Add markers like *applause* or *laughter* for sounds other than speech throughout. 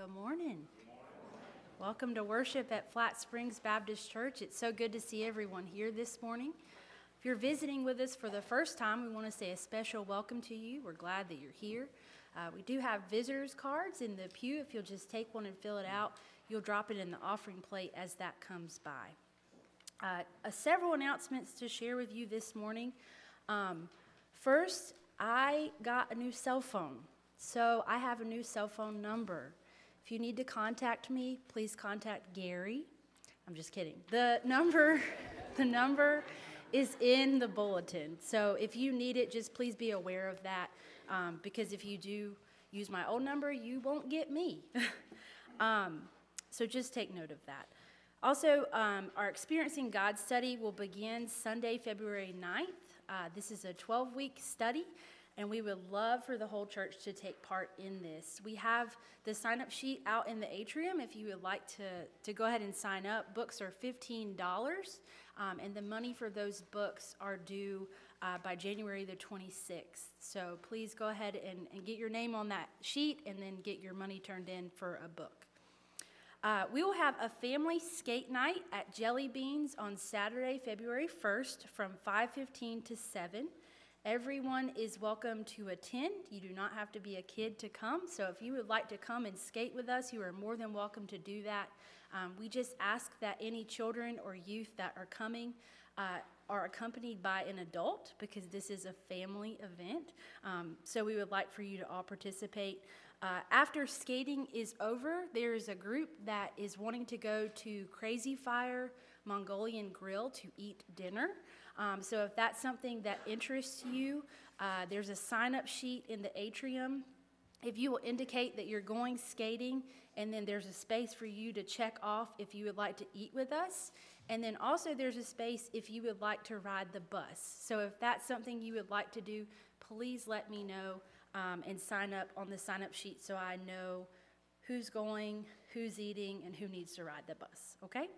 Good morning. Welcome to worship at Flat Springs Baptist Church. It's so good to see everyone here this morning. If you're visiting with us for the first time, we want to say a special welcome to you. We're glad that you're here. Uh, we do have visitors cards in the pew. If you'll just take one and fill it out, you'll drop it in the offering plate as that comes by. Uh, uh, several announcements to share with you this morning. Um, first, I got a new cell phone. So I have a new cell phone number. If you need to contact me, please contact Gary. I'm just kidding. The number, *laughs* the number is in the bulletin. So if you need it, just please be aware of that. Um, because if you do use my old number, you won't get me. *laughs* um, so just take note of that. Also, um, our Experiencing God study will begin Sunday, February 9th. Uh, this is a 12 week study and we would love for the whole church to take part in this. We have the sign up sheet out in the atrium if you would like to, to go ahead and sign up. Books are $15, um, and the money for those books are due uh, by January the 26th. So please go ahead and, and get your name on that sheet and then get your money turned in for a book. Uh, we will have a family skate night at Jelly Beans on Saturday, February 1st from 5:15 to 7. Everyone is welcome to attend. You do not have to be a kid to come. So if you would like to come and skate with us, you are more than welcome to do that. Um, we just ask that any children or youth that are coming uh, are accompanied by an adult because this is a family event. Um, so we would like for you to all participate. Uh, after skating is over, there is a group that is wanting to go to Crazy Fire Mongolian Grill to eat dinner. Um, so if that's something that interests you, uh, there's a sign up sheet in the atrium. If you will indicate that you're going skating, and then there's a space for you to check off if you would like to eat with us. And then also there's a space if you would like to ride the bus. So if that's something you would like to do, please let me know um, and sign up on the sign up sheet so I know who's going, who's eating, and who needs to ride the bus. Okay?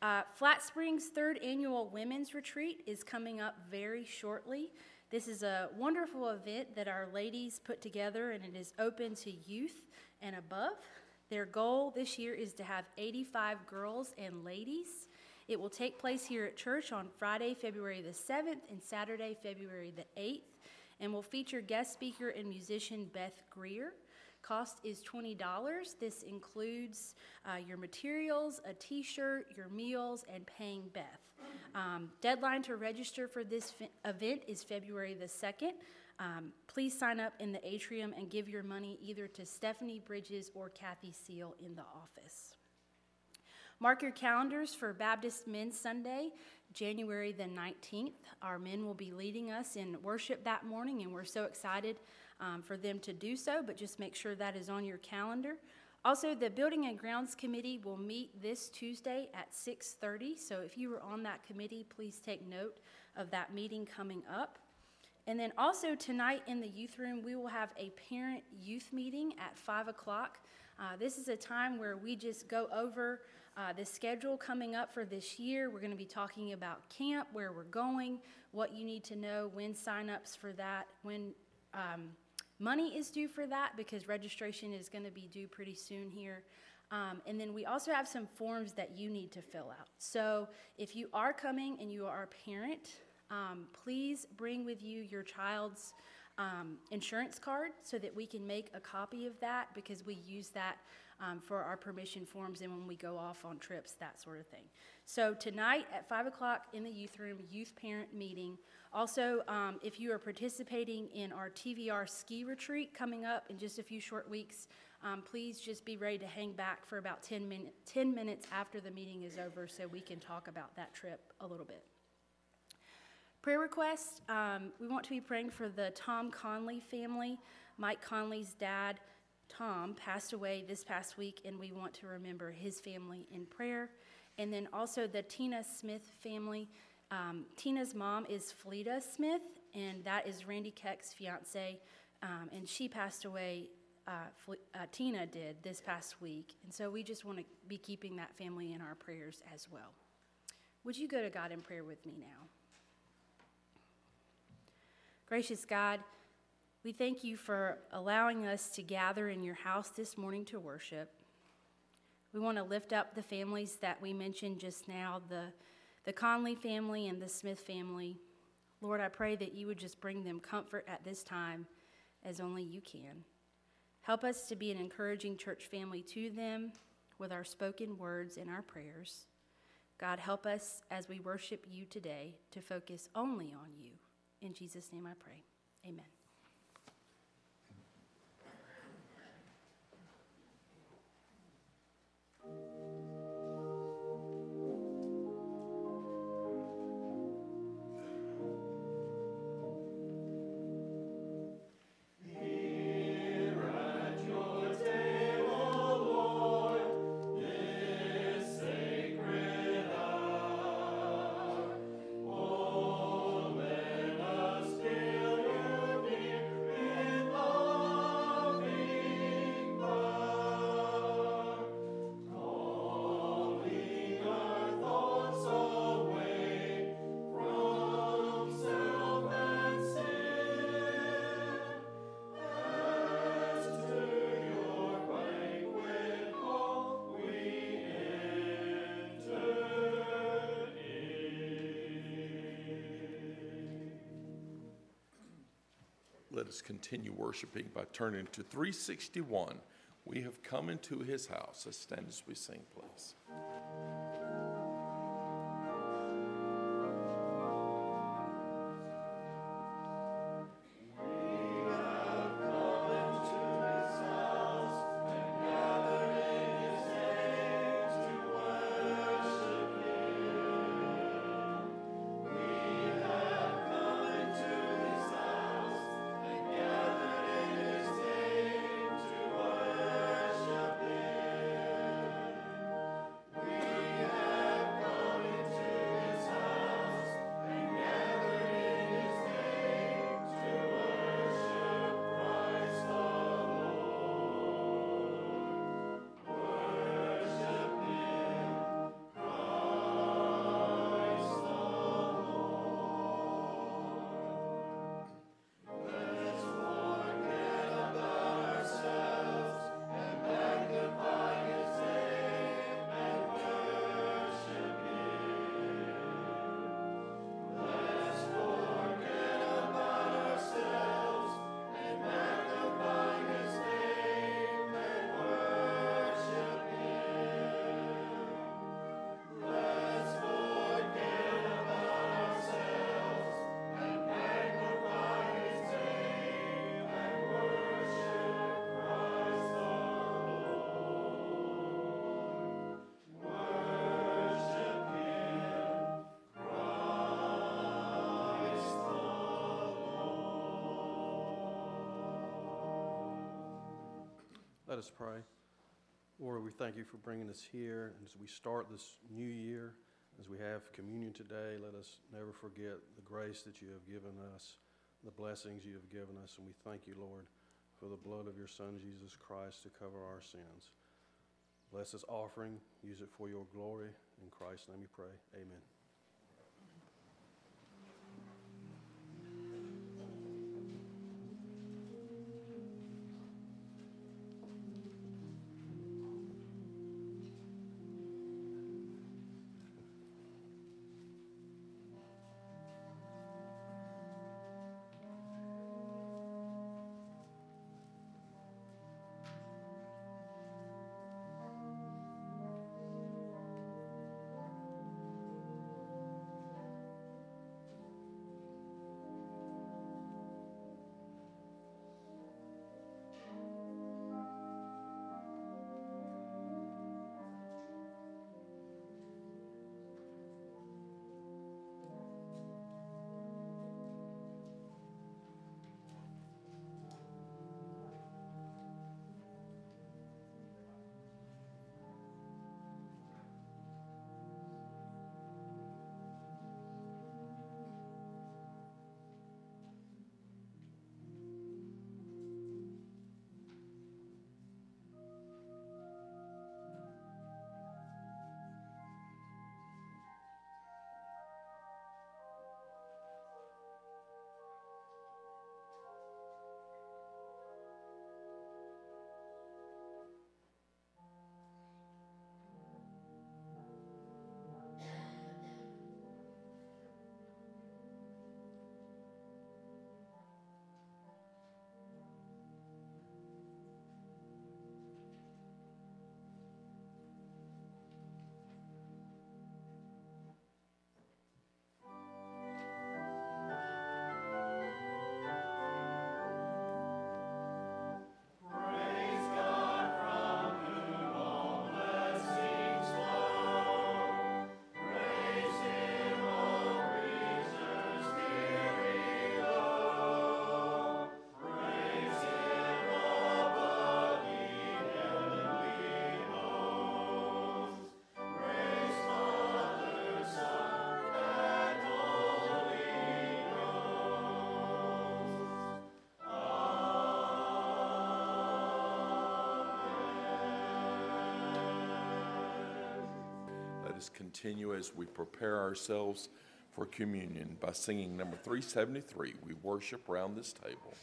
Uh, Flat Springs' third annual women's retreat is coming up very shortly. This is a wonderful event that our ladies put together, and it is open to youth and above. Their goal this year is to have 85 girls and ladies. It will take place here at church on Friday, February the 7th, and Saturday, February the 8th, and will feature guest speaker and musician Beth Greer. Cost is $20. This includes uh, your materials, a t shirt, your meals, and paying Beth. Um, deadline to register for this event is February the 2nd. Um, please sign up in the atrium and give your money either to Stephanie Bridges or Kathy Seal in the office. Mark your calendars for Baptist Men's Sunday, January the 19th. Our men will be leading us in worship that morning, and we're so excited um, for them to do so, but just make sure that is on your calendar. Also, the Building and Grounds Committee will meet this Tuesday at 6:30. So if you were on that committee, please take note of that meeting coming up. And then also tonight in the youth room, we will have a parent youth meeting at 5 o'clock. Uh, this is a time where we just go over uh, the schedule coming up for this year. We're going to be talking about camp, where we're going, what you need to know, when sign-ups for that, when um, Money is due for that because registration is going to be due pretty soon here. Um, and then we also have some forms that you need to fill out. So if you are coming and you are a parent, um, please bring with you your child's um, insurance card so that we can make a copy of that because we use that um, for our permission forms and when we go off on trips, that sort of thing. So tonight at 5 o'clock in the youth room, youth parent meeting. Also, um, if you are participating in our TVR ski retreat coming up in just a few short weeks, um, please just be ready to hang back for about 10, min- 10 minutes after the meeting is over so we can talk about that trip a little bit. Prayer requests um, we want to be praying for the Tom Conley family. Mike Conley's dad, Tom, passed away this past week, and we want to remember his family in prayer. And then also the Tina Smith family. Um, Tina's mom is Fleta Smith, and that is Randy Keck's fiance, um, and she passed away. Uh, uh, Tina did this past week, and so we just want to be keeping that family in our prayers as well. Would you go to God in prayer with me now? Gracious God, We thank you for allowing us to gather in your house this morning to worship. We want to lift up the families that we mentioned just now the, the Conley family and the Smith family. Lord, I pray that you would just bring them comfort at this time as only you can. Help us to be an encouraging church family to them with our spoken words and our prayers. God, help us as we worship you today to focus only on you. In Jesus' name I pray. Amen. Let us continue worshiping by turning to 361. We have come into his house. Let's stand as we sing, please. Let us pray. Lord, we thank you for bringing us here. And as we start this new year, as we have communion today, let us never forget the grace that you have given us, the blessings you have given us. And we thank you, Lord, for the blood of your Son, Jesus Christ, to cover our sins. Bless this offering. Use it for your glory. In Christ's name we pray. Amen. Continue as we prepare ourselves for communion by singing number 373. We worship around this table.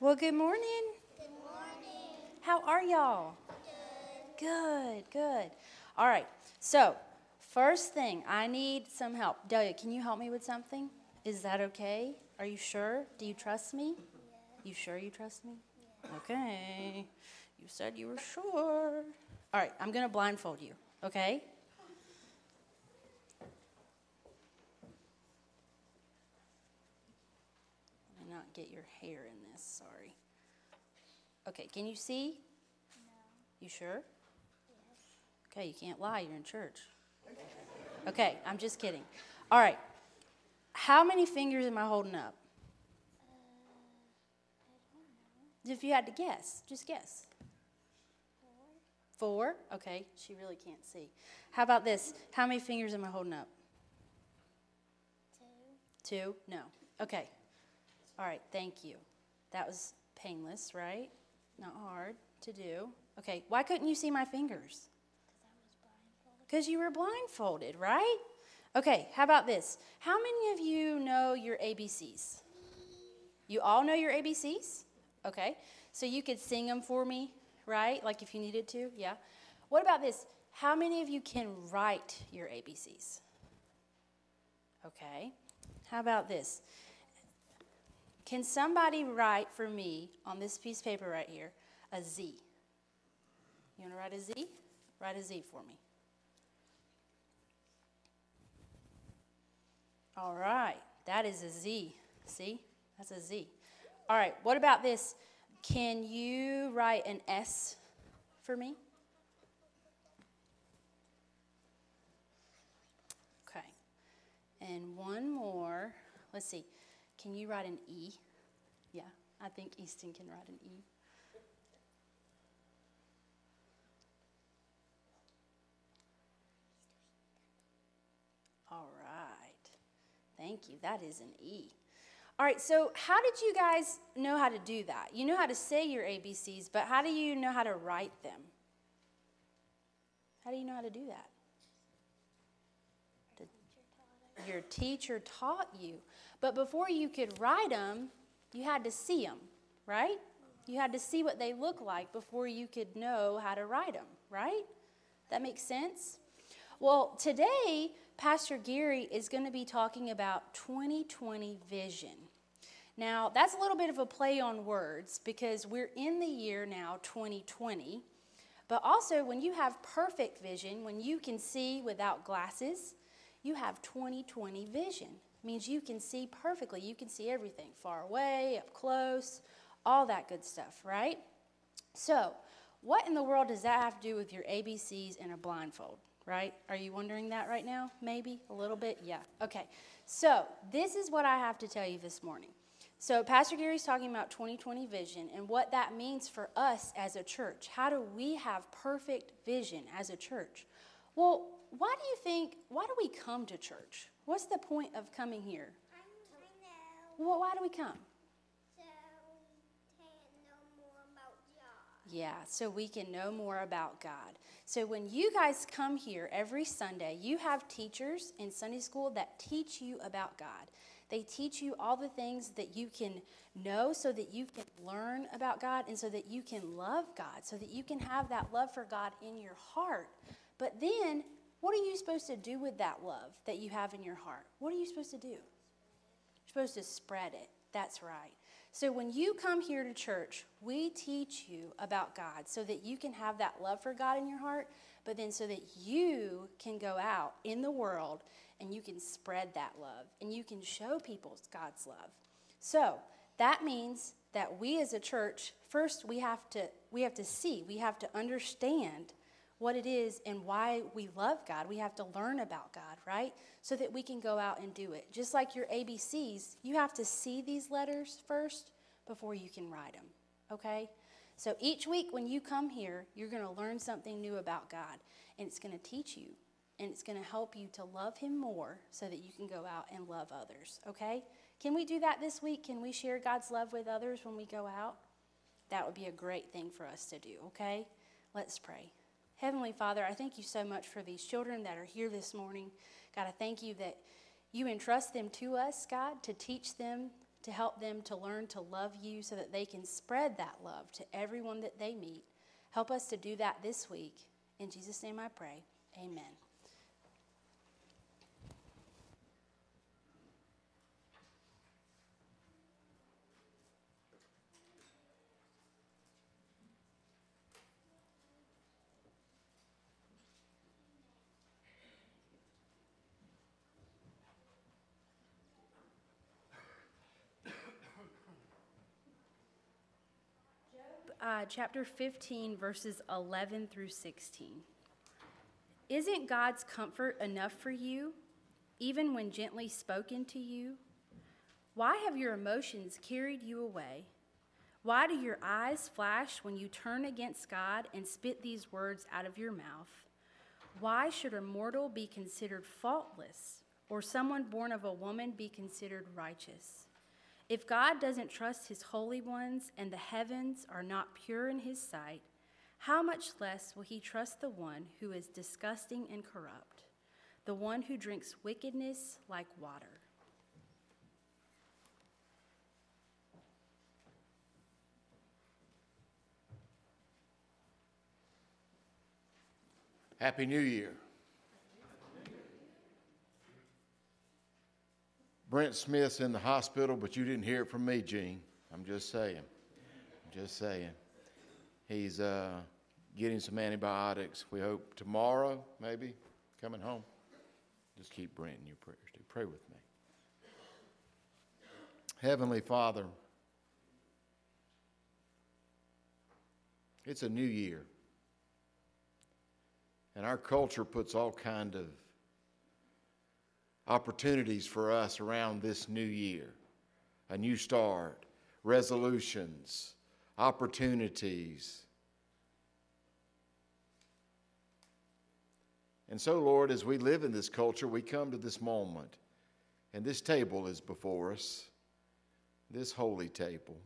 Well, good morning. Good morning. How are y'all? Good. Good, good. All right. So, first thing, I need some help. Delia, can you help me with something? Is that okay? Are you sure? Do you trust me? Yeah. You sure you trust me? Yeah. Okay. You said you were sure. All right, I'm going to blindfold you, okay? Let me not hair in this, sorry. Okay, can you see? No. You sure? Yes. Okay, you can't lie, you're in church. Okay, I'm just kidding. All right. How many fingers am I holding up? Uh, I don't know. If you had to guess, just guess. Four. Four? Okay, she really can't see. How about this? How many fingers am I holding up? Two. Two? No. Okay. All right, thank you. That was painless, right? Not hard to do. Okay, why couldn't you see my fingers? Because I was blindfolded. Because you were blindfolded, right? Okay, how about this? How many of you know your ABCs? You all know your ABCs? Okay, so you could sing them for me, right? Like if you needed to, yeah. What about this? How many of you can write your ABCs? Okay, how about this? Can somebody write for me on this piece of paper right here a Z? You want to write a Z? Write a Z for me. All right, that is a Z. See? That's a Z. All right, what about this? Can you write an S for me? Okay. And one more. Let's see. Can you write an E? Yeah, I think Easton can write an E. All right. Thank you. That is an E. All right, so how did you guys know how to do that? You know how to say your ABCs, but how do you know how to write them? How do you know how to do that? The- Your teacher taught you. But before you could write them, you had to see them, right? You had to see what they look like before you could know how to write them, right? That makes sense? Well, today, Pastor Gary is going to be talking about 2020 vision. Now, that's a little bit of a play on words because we're in the year now 2020. But also, when you have perfect vision, when you can see without glasses, you have 2020 vision. means you can see perfectly. You can see everything far away, up close, all that good stuff, right? So, what in the world does that have to do with your ABCs and a blindfold, right? Are you wondering that right now? Maybe a little bit? Yeah. Okay. So, this is what I have to tell you this morning. So, Pastor Gary's talking about 2020 vision and what that means for us as a church. How do we have perfect vision as a church? Well, why do you think, why do we come to church? What's the point of coming here? I, I know. Well, why do we come? So we can know more about God. Yeah, so we can know more about God. So when you guys come here every Sunday, you have teachers in Sunday school that teach you about God. They teach you all the things that you can know so that you can learn about God and so that you can love God, so that you can have that love for God in your heart. But then, what are you supposed to do with that love that you have in your heart? What are you supposed to do? You're supposed to spread it. That's right. So when you come here to church, we teach you about God so that you can have that love for God in your heart, but then so that you can go out in the world and you can spread that love and you can show people God's love. So that means that we as a church, first we have to we have to see, we have to understand what it is and why we love God. We have to learn about God, right? So that we can go out and do it. Just like your ABCs, you have to see these letters first before you can write them, okay? So each week when you come here, you're going to learn something new about God, and it's going to teach you, and it's going to help you to love Him more so that you can go out and love others, okay? Can we do that this week? Can we share God's love with others when we go out? That would be a great thing for us to do, okay? Let's pray. Heavenly Father, I thank you so much for these children that are here this morning. God, I thank you that you entrust them to us, God, to teach them, to help them to learn to love you so that they can spread that love to everyone that they meet. Help us to do that this week. In Jesus' name I pray. Amen. Uh, chapter 15, verses 11 through 16. Isn't God's comfort enough for you, even when gently spoken to you? Why have your emotions carried you away? Why do your eyes flash when you turn against God and spit these words out of your mouth? Why should a mortal be considered faultless, or someone born of a woman be considered righteous? If God doesn't trust his holy ones and the heavens are not pure in his sight, how much less will he trust the one who is disgusting and corrupt, the one who drinks wickedness like water? Happy New Year. Brent Smith's in the hospital, but you didn't hear it from me, Gene. I'm just saying. I'm just saying. He's uh, getting some antibiotics. We hope tomorrow, maybe, coming home. Just keep Brent in your prayers. Do pray with me. Heavenly Father, It's a new year. And our culture puts all kind of opportunities for us around this new year. A new start, resolutions, opportunities. And so, Lord, as we live in this culture, we come to this moment, and this table is before us, this holy table,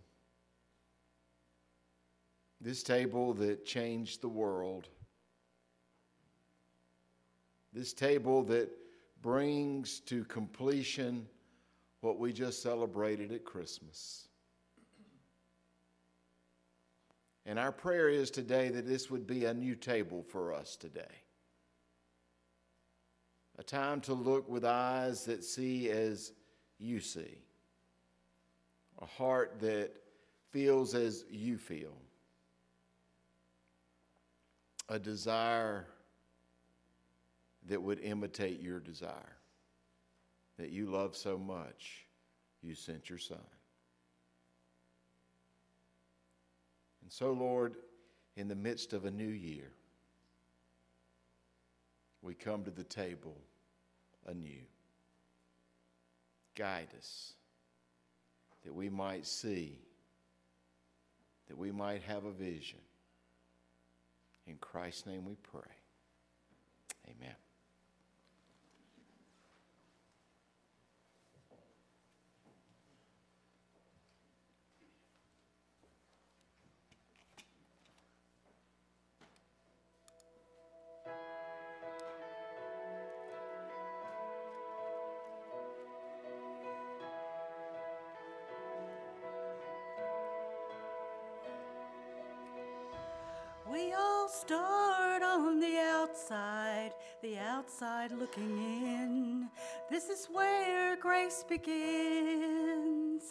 this table that changed the world, this table that brings to completion what we just celebrated at Christmas. And our prayer is today that this would be a new table for us today. A time to look with eyes that see as you see, a heart that feels as you feel, a desire that would imitate your desire, that you love so much, you sent your Son. And so, Lord, in the midst of a new year, we come to the table anew. Guide us that we might see, that we might have a vision. In Christ's name we pray. Amen. Outside looking in. This is where grace begins.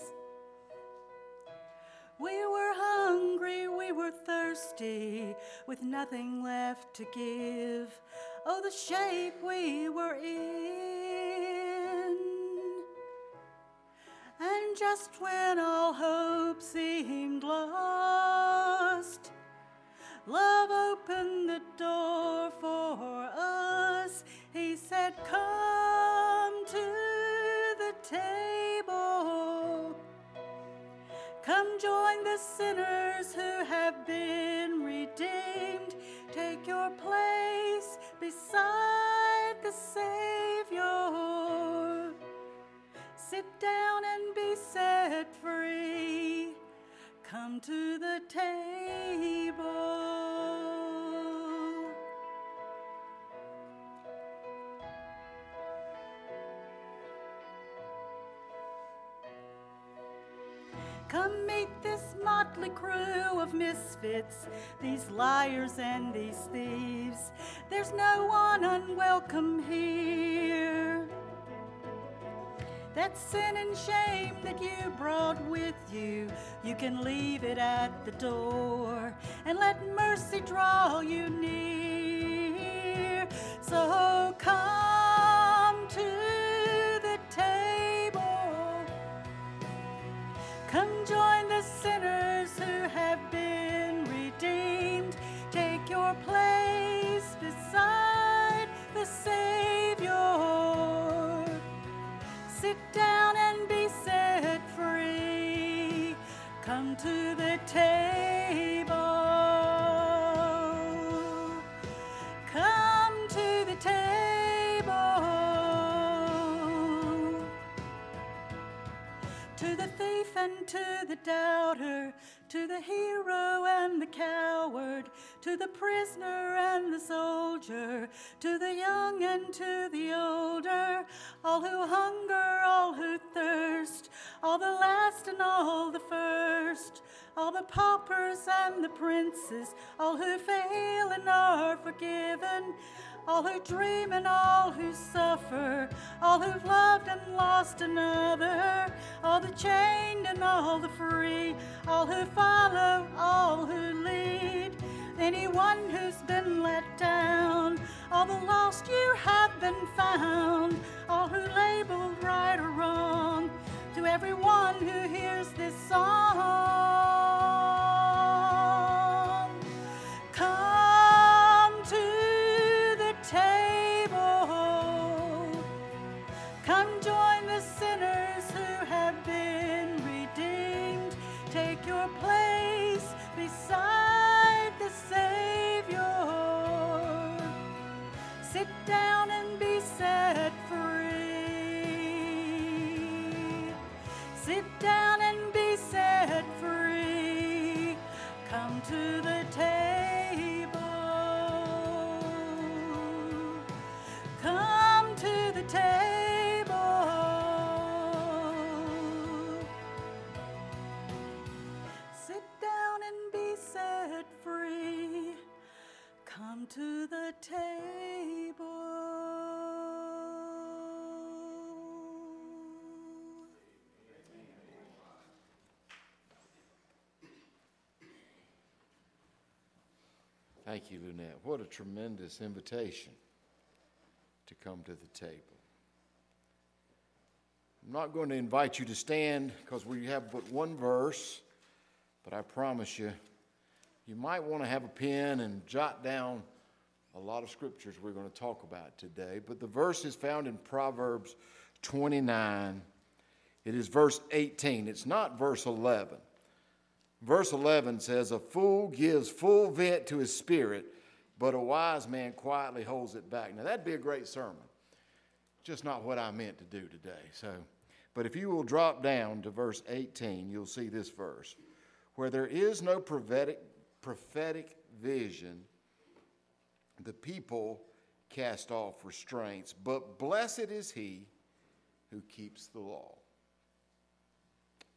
We were hungry, we were thirsty, with nothing left to give. Oh, the shape we were in. And just when all hope seemed lost, Love opened the door for us. Said, Come to the table. Come join the sinners who have been redeemed. Take your place beside the Savior. Sit down and be set free. Come to the table. Motley crew of misfits, these liars and these thieves. There's no one unwelcome here. That sin and shame that you brought with you, you can leave it at the door and let mercy draw you near. To the hero and the coward, to the prisoner and the soldier, to the young and to the older, all who hunger, all who thirst, all the last and all the first, all the paupers and the princes, all who fail and are forgiven all who dream and all who suffer, all who've loved and lost another, all the chained and all the free, all who follow, all who lead, anyone who's been let down, all the lost you have been found, all who labeled right or wrong, to everyone who hears this song. Table. Sit down and be set free. Come to the table. Thank you, Lunette. What a tremendous invitation to come to the table. I'm not going to invite you to stand because we have but one verse, but I promise you, you might want to have a pen and jot down a lot of scriptures we're going to talk about today. But the verse is found in Proverbs 29. It is verse 18. It's not verse 11. Verse 11 says, A fool gives full vent to his spirit, but a wise man quietly holds it back. Now, that'd be a great sermon. Just not what I meant to do today. So, but if you will drop down to verse 18, you'll see this verse. Where there is no prophetic, prophetic vision, the people cast off restraints, but blessed is he who keeps the law.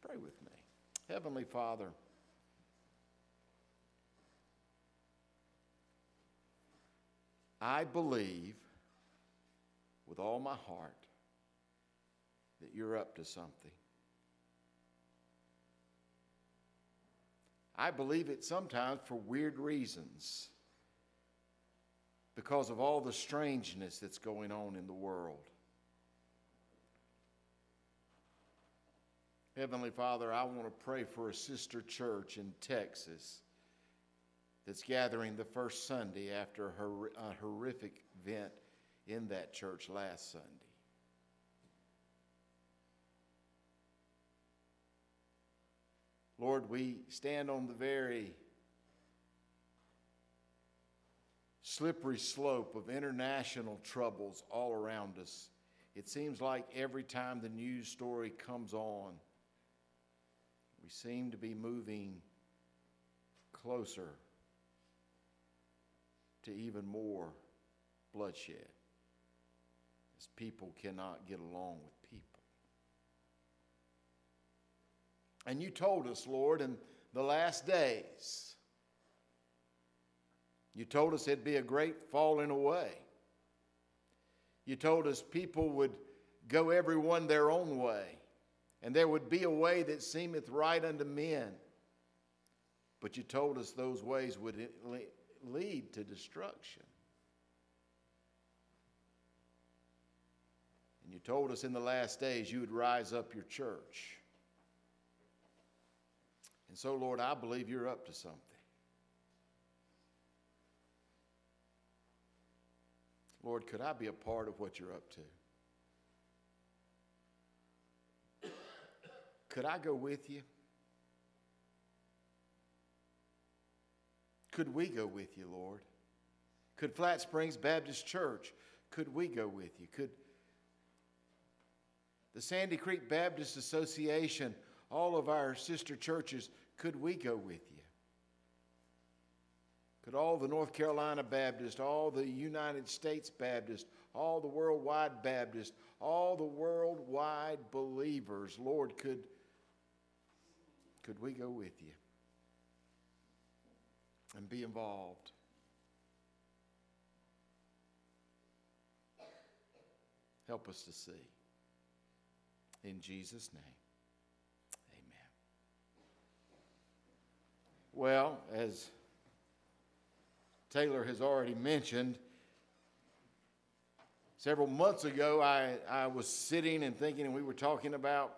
Pray with me. Heavenly Father, I believe with all my heart that you're up to something. I believe it sometimes for weird reasons because of all the strangeness that's going on in the world. Heavenly Father, I want to pray for a sister church in Texas that's gathering the first Sunday after a horrific event in that church last Sunday. Lord, we stand on the very slippery slope of international troubles all around us. It seems like every time the news story comes on, we seem to be moving closer to even more bloodshed as people cannot get along with people. And you told us, Lord, in the last days, you told us it'd be a great falling away. You told us people would go every one their own way, and there would be a way that seemeth right unto men. But you told us those ways would lead to destruction. You told us in the last days you would rise up your church. And so, Lord, I believe you're up to something. Lord, could I be a part of what you're up to? Could I go with you? Could we go with you, Lord? Could Flat Springs Baptist Church, could we go with you? Could the Sandy Creek Baptist Association, all of our sister churches, could we go with you? Could all the North Carolina Baptist, all the United States Baptist, all the worldwide Baptist, all the worldwide believers, Lord, could, could we go with you and be involved? Help us to see. In Jesus' name, amen. Well, as Taylor has already mentioned, several months ago I, I was sitting and thinking, and we were talking about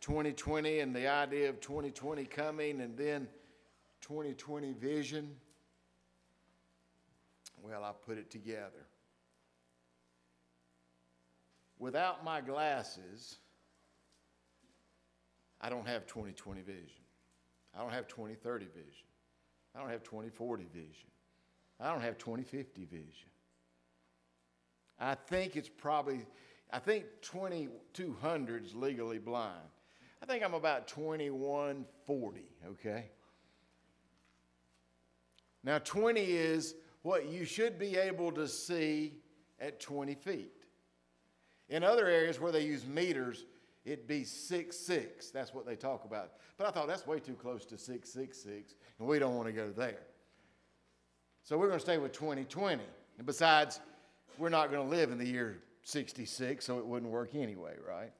2020 and the idea of 2020 coming and then 2020 vision. Well, I put it together. Without my glasses, I don't have 2020 vision. I don't have 2030 vision. I don't have 2040 vision. I don't have 2050 vision. I think it's probably, I think 2200 is legally blind. I think I'm about 2140, okay? Now, 20 is what you should be able to see at 20 feet. In other areas where they use meters, it'd be 6 6. That's what they talk about. But I thought that's way too close to 666, and we don't want to go there. So we're going to stay with 2020. And besides, we're not going to live in the year 66, so it wouldn't work anyway, right?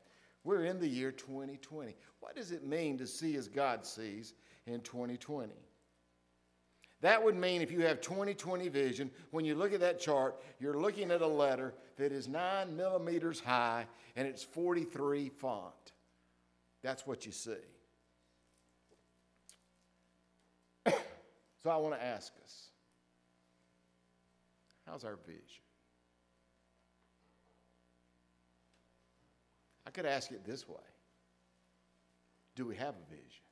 We're in the year 2020. What does it mean to see as God sees in 2020? That would mean if you have 2020 vision, when you look at that chart, you're looking at a letter that is nine millimeters high and it's 43 font. That's what you see. *coughs* so I want to ask us how's our vision? I could ask it this way Do we have a vision?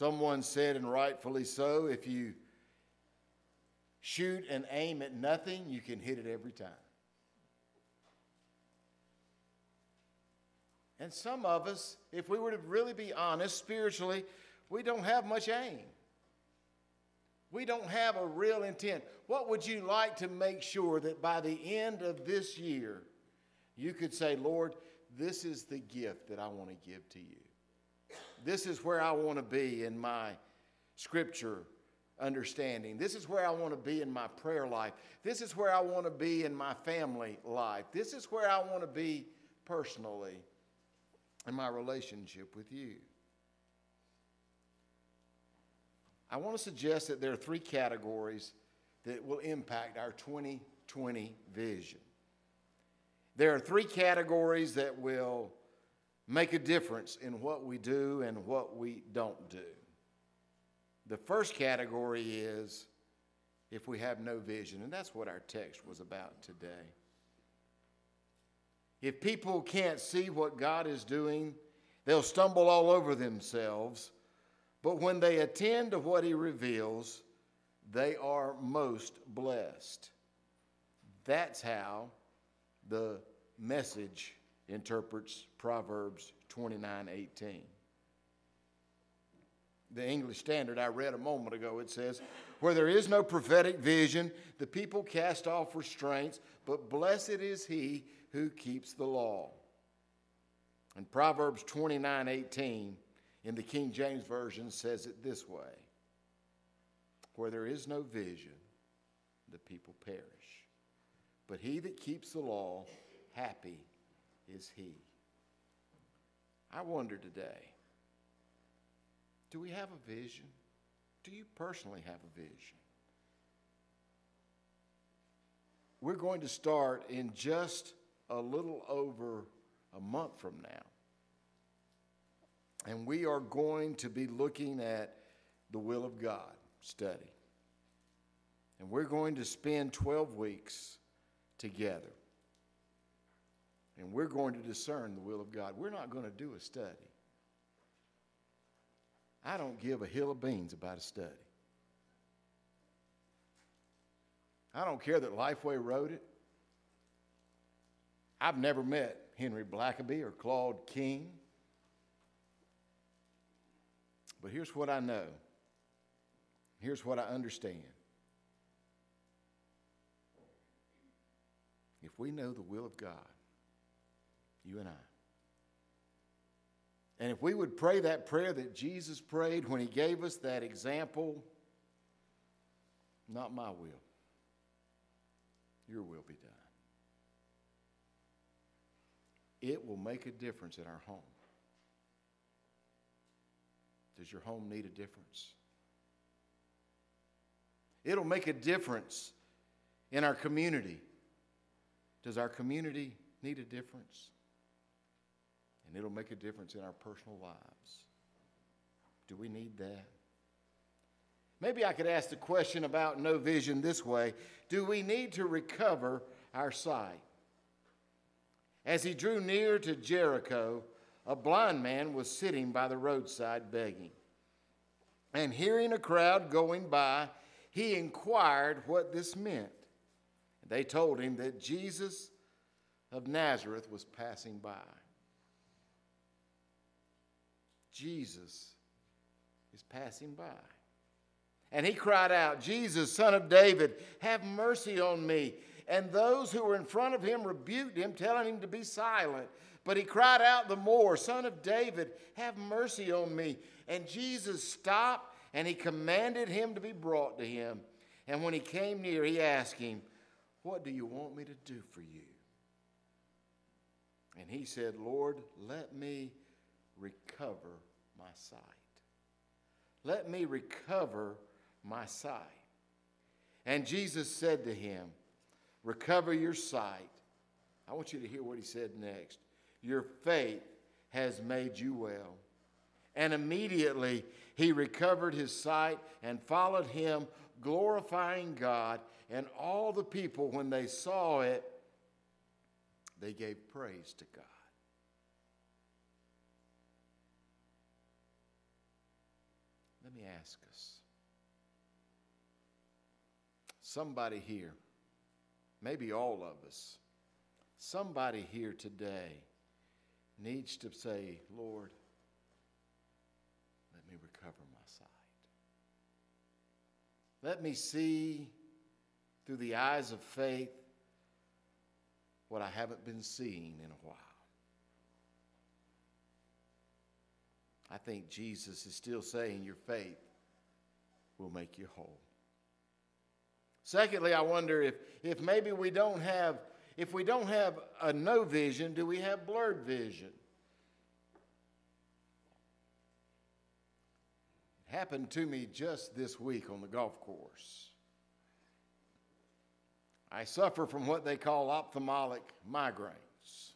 Someone said, and rightfully so, if you shoot and aim at nothing, you can hit it every time. And some of us, if we were to really be honest spiritually, we don't have much aim. We don't have a real intent. What would you like to make sure that by the end of this year, you could say, Lord, this is the gift that I want to give to you? This is where I want to be in my scripture understanding. This is where I want to be in my prayer life. This is where I want to be in my family life. This is where I want to be personally in my relationship with you. I want to suggest that there are three categories that will impact our 2020 vision. There are three categories that will make a difference in what we do and what we don't do. The first category is if we have no vision, and that's what our text was about today. If people can't see what God is doing, they'll stumble all over themselves. But when they attend to what He reveals, they are most blessed. That's how the message interprets Proverbs 29:18. The English Standard I read a moment ago, it says, Where there is no prophetic vision, the people cast off restraints, but blessed is he who keeps the law. And Proverbs 29:18 in the King James Version says it this way Where there is no vision, the people perish. But he that keeps the law, happy is he. I wonder today do we have a vision? Do you personally have a vision? We're going to start in just a little over a month from now. And we are going to be looking at the will of God study. And we're going to spend 12 weeks together. And we're going to discern the will of God. We're not going to do a study. I don't give a hill of beans about a study. I don't care that Lifeway wrote it. I've never met Henry Blackaby or Claude King. But here's what I know. Here's what I understand. If we know the will of God, you and I, and if we would pray that prayer that Jesus prayed when he gave us that example, not my will, your will be done. It will make a difference in our home. Does your home need a difference? It'll make a difference in our community. Does our community need a difference? And it'll make a difference in our personal lives. Do we need that? Maybe I could ask the question about no vision this way Do we need to recover our sight? As he drew near to Jericho, a blind man was sitting by the roadside begging. And hearing a crowd going by, he inquired what this meant. They told him that Jesus of Nazareth was passing by. Jesus is passing by. And he cried out, Jesus, son of David, have mercy on me. And those who were in front of him rebuked him, telling him to be silent. But he cried out the more, Son of David, have mercy on me. And Jesus stopped and he commanded him to be brought to him. And when he came near, he asked him, What do you want me to do for you? And he said, Lord, let me recover my sight. Let me recover my sight. And Jesus said to him, Recover your sight. I want you to hear what he said next. Your faith has made you well. And immediately he recovered his sight and followed him, glorifying God. And all the people, when they saw it, they gave praise to God. Let me ask us somebody here, maybe all of us, somebody here today needs to say, Lord, let me recover my sight. Let me see through the eyes of faith what I haven't been seeing in a while. I think Jesus is still saying your faith will make you whole. Secondly, I wonder if, if maybe we don't have, if we don't have a no vision, do we have blurred vision? It happened to me just this week on the golf course. I suffer from what they call ophthalmic migraines.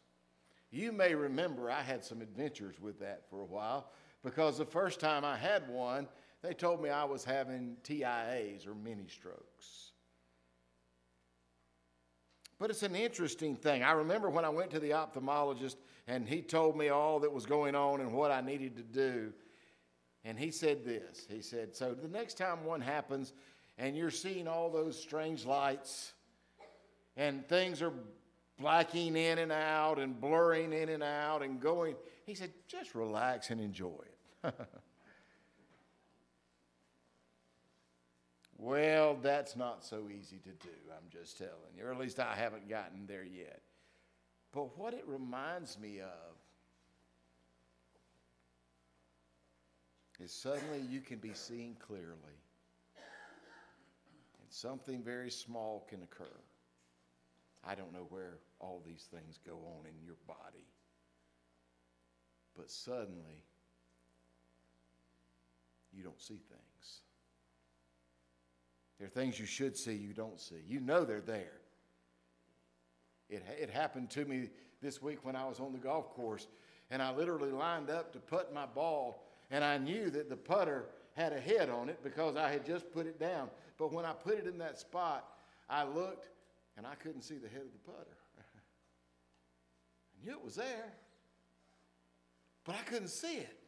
You may remember I had some adventures with that for a while because the first time I had one, they told me I was having TIAs or mini strokes. But it's an interesting thing. I remember when I went to the ophthalmologist and he told me all that was going on and what I needed to do. And he said this He said, So the next time one happens and you're seeing all those strange lights and things are blacking in and out and blurring in and out and going, he said, just relax and enjoy it. *laughs* Well, that's not so easy to do, I'm just telling you, or at least I haven't gotten there yet. But what it reminds me of is suddenly you can be seen clearly, and something very small can occur. I don't know where all these things go on in your body, but suddenly you don't see things. There are things you should see you don't see. You know they're there. It, it happened to me this week when I was on the golf course, and I literally lined up to putt my ball, and I knew that the putter had a head on it because I had just put it down. But when I put it in that spot, I looked and I couldn't see the head of the putter. *laughs* I knew it was there, but I couldn't see it.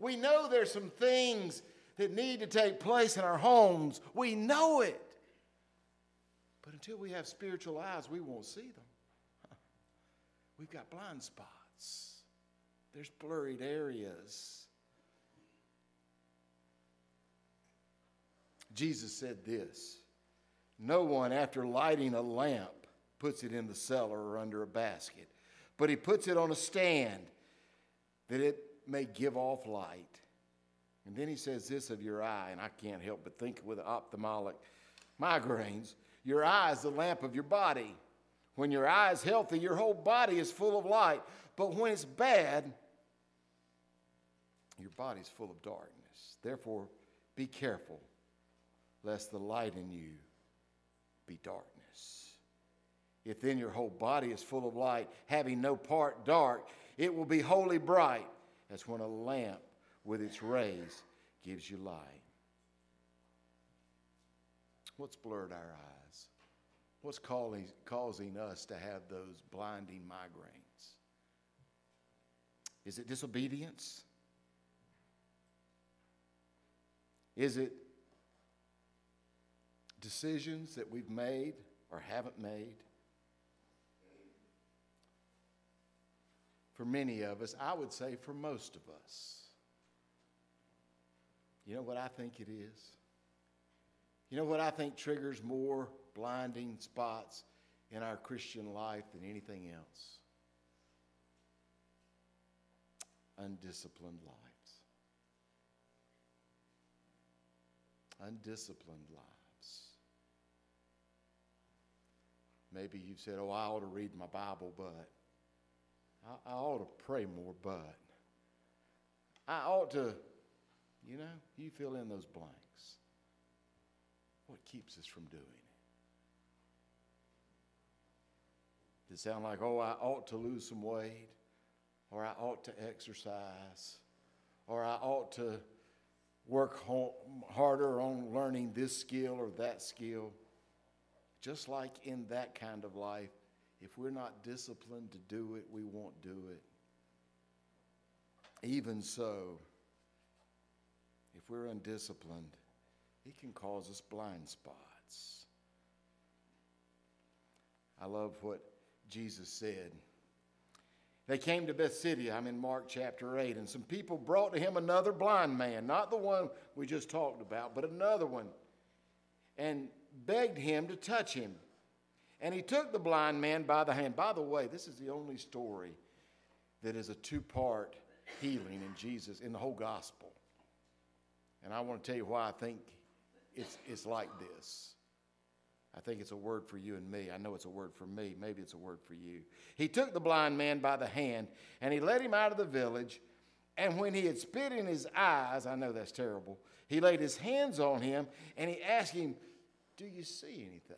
We know there's some things that need to take place in our homes. We know it. But until we have spiritual eyes, we won't see them. *laughs* We've got blind spots, there's blurred areas. Jesus said this No one, after lighting a lamp, puts it in the cellar or under a basket, but he puts it on a stand that it may give off light. And then he says this of your eye, and I can't help but think with ophthalmic migraines your eye is the lamp of your body. When your eye is healthy, your whole body is full of light. But when it's bad, your body's full of darkness. Therefore, be careful lest the light in you be darkness. If then your whole body is full of light, having no part dark, it will be wholly bright, as when a lamp with its rays gives you light. What's blurred our eyes? What's calling, causing us to have those blinding migraines? Is it disobedience? Is it decisions that we've made or haven't made? For many of us, I would say for most of us. You know what I think it is? You know what I think triggers more blinding spots in our Christian life than anything else? Undisciplined lives. Undisciplined lives. Maybe you've said, Oh, I ought to read my Bible, but I, I ought to pray more, but I ought to, you know, you fill in those blanks. What keeps us from doing it? Does it sound like, oh, I ought to lose some weight, or I ought to exercise, or I ought to work harder on learning this skill or that skill? Just like in that kind of life, if we're not disciplined to do it, we won't do it. Even so, if we're undisciplined, it can cause us blind spots. I love what Jesus said. They came to Bethsaida, I'm in Mark chapter 8, and some people brought to him another blind man, not the one we just talked about, but another one, and begged him to touch him. And he took the blind man by the hand. By the way, this is the only story that is a two part healing in Jesus, in the whole gospel. And I want to tell you why I think it's, it's like this. I think it's a word for you and me. I know it's a word for me. Maybe it's a word for you. He took the blind man by the hand and he led him out of the village. And when he had spit in his eyes, I know that's terrible, he laid his hands on him and he asked him, Do you see anything?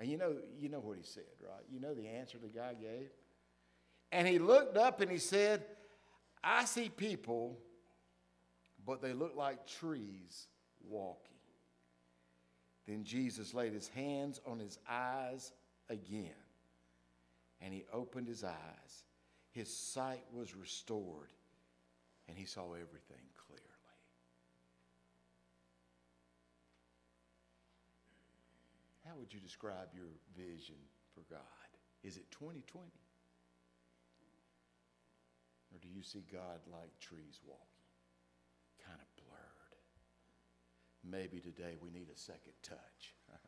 And you know, you know what he said, right? You know the answer the guy gave? And he looked up and he said, I see people, but they look like trees walking. Then Jesus laid his hands on his eyes again, and he opened his eyes. His sight was restored, and he saw everything clearly. How would you describe your vision for God? Is it 2020? Or do you see God like trees walking? Kind of blurred. Maybe today we need a second touch. *laughs*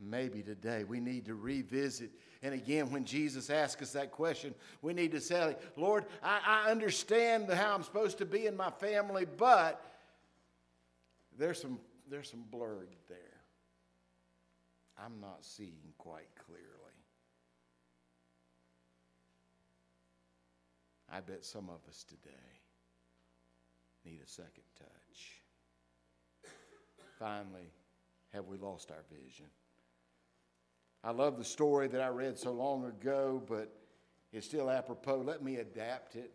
Maybe today we need to revisit. And again, when Jesus asks us that question, we need to say, Lord, I, I understand how I'm supposed to be in my family, but there's some, there's some blurred there. I'm not seeing quite clearly. I bet some of us today need a second touch. Finally, have we lost our vision? I love the story that I read so long ago, but it's still apropos. Let me adapt it.